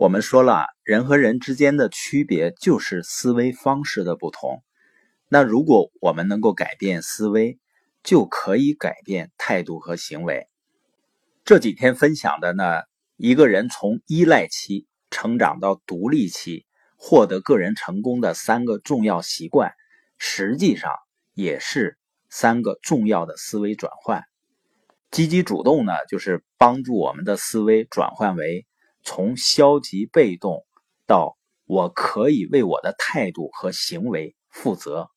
我们说了，人和人之间的区别就是思维方式的不同。那如果我们能够改变思维，就可以改变态度和行为。这几天分享的呢，一个人从依赖期成长到独立期，获得个人成功的三个重要习惯，实际上也是三个重要的思维转换。积极主动呢，就是帮助我们的思维转换为从消极被动到我可以为我的态度和行为负责。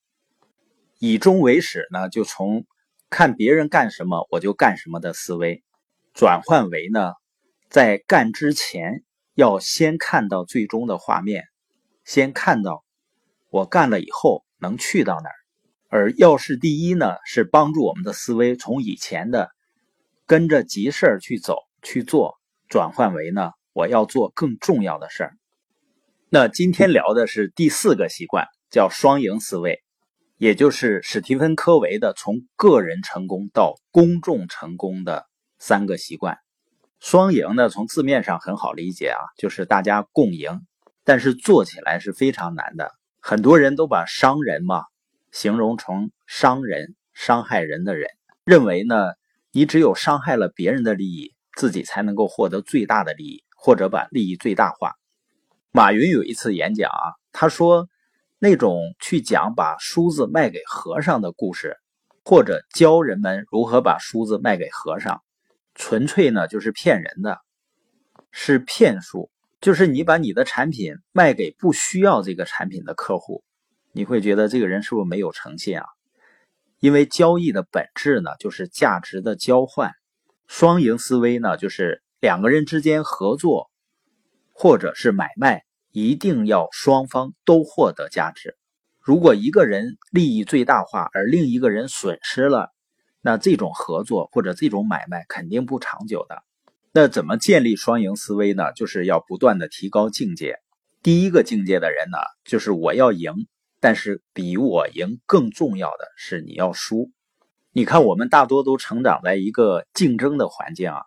以终为始呢，就从看别人干什么我就干什么的思维。转换为呢，在干之前要先看到最终的画面，先看到我干了以后能去到哪儿。而要事第一呢，是帮助我们的思维从以前的跟着急事儿去走去做，转换为呢，我要做更重要的事儿。那今天聊的是第四个习惯，叫双赢思维，也就是史蒂芬·科维的从个人成功到公众成功的。三个习惯，双赢呢？从字面上很好理解啊，就是大家共赢。但是做起来是非常难的。很多人都把商人嘛形容成商人，伤害人的人，认为呢，你只有伤害了别人的利益，自己才能够获得最大的利益，或者把利益最大化。马云有一次演讲啊，他说，那种去讲把梳子卖给和尚的故事，或者教人们如何把梳子卖给和尚。纯粹呢就是骗人的，是骗术。就是你把你的产品卖给不需要这个产品的客户，你会觉得这个人是不是没有诚信啊？因为交易的本质呢就是价值的交换，双赢思维呢就是两个人之间合作或者是买卖，一定要双方都获得价值。如果一个人利益最大化，而另一个人损失了。那这种合作或者这种买卖肯定不长久的。那怎么建立双赢思维呢？就是要不断的提高境界。第一个境界的人呢，就是我要赢，但是比我赢更重要的是你要输。你看，我们大多都成长在一个竞争的环境啊，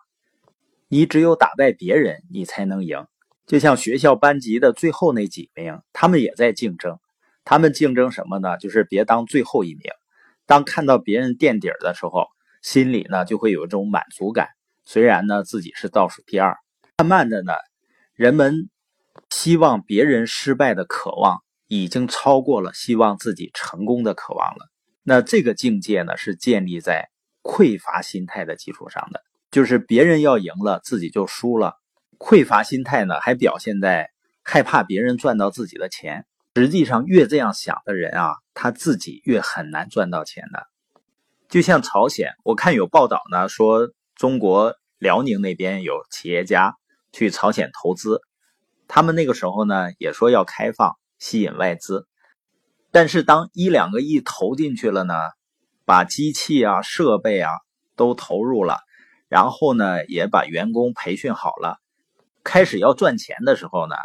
你只有打败别人，你才能赢。就像学校班级的最后那几名，他们也在竞争。他们竞争什么呢？就是别当最后一名。当看到别人垫底儿的时候，心里呢就会有一种满足感。虽然呢自己是倒数第二，慢慢的呢，人们希望别人失败的渴望已经超过了希望自己成功的渴望了。那这个境界呢是建立在匮乏心态的基础上的，就是别人要赢了，自己就输了。匮乏心态呢还表现在害怕别人赚到自己的钱。实际上，越这样想的人啊，他自己越很难赚到钱的。就像朝鲜，我看有报道呢，说中国辽宁那边有企业家去朝鲜投资，他们那个时候呢也说要开放，吸引外资。但是当一两个亿投进去了呢，把机器啊、设备啊都投入了，然后呢也把员工培训好了，开始要赚钱的时候呢。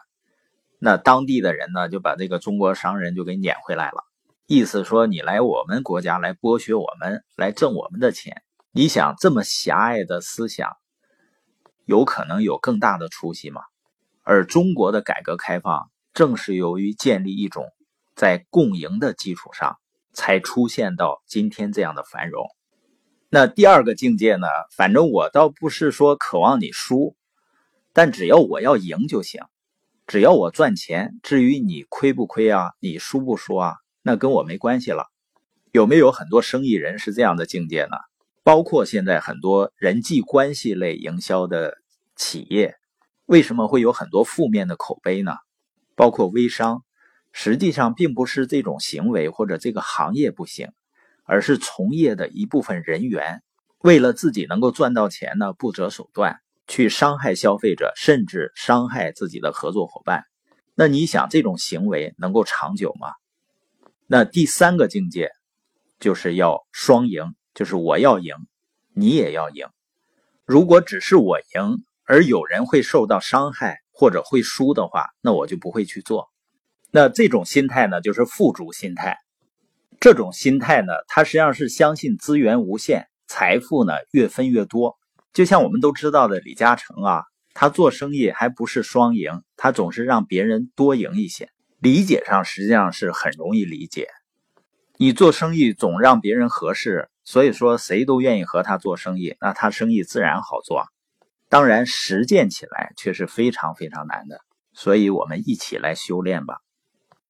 那当地的人呢，就把这个中国商人就给撵回来了，意思说你来我们国家来剥削我们，来挣我们的钱。你想这么狭隘的思想，有可能有更大的出息吗？而中国的改革开放，正是由于建立一种在共赢的基础上，才出现到今天这样的繁荣。那第二个境界呢？反正我倒不是说渴望你输，但只要我要赢就行。只要我赚钱，至于你亏不亏啊，你输不输啊，那跟我没关系了。有没有很多生意人是这样的境界呢？包括现在很多人际关系类营销的企业，为什么会有很多负面的口碑呢？包括微商，实际上并不是这种行为或者这个行业不行，而是从业的一部分人员为了自己能够赚到钱呢，不择手段。去伤害消费者，甚至伤害自己的合作伙伴，那你想这种行为能够长久吗？那第三个境界就是要双赢，就是我要赢，你也要赢。如果只是我赢，而有人会受到伤害或者会输的话，那我就不会去做。那这种心态呢，就是富足心态。这种心态呢，他实际上是相信资源无限，财富呢越分越多。就像我们都知道的李嘉诚啊，他做生意还不是双赢，他总是让别人多赢一些。理解上实际上是很容易理解。你做生意总让别人合适，所以说谁都愿意和他做生意，那他生意自然好做。当然，实践起来却是非常非常难的，所以我们一起来修炼吧。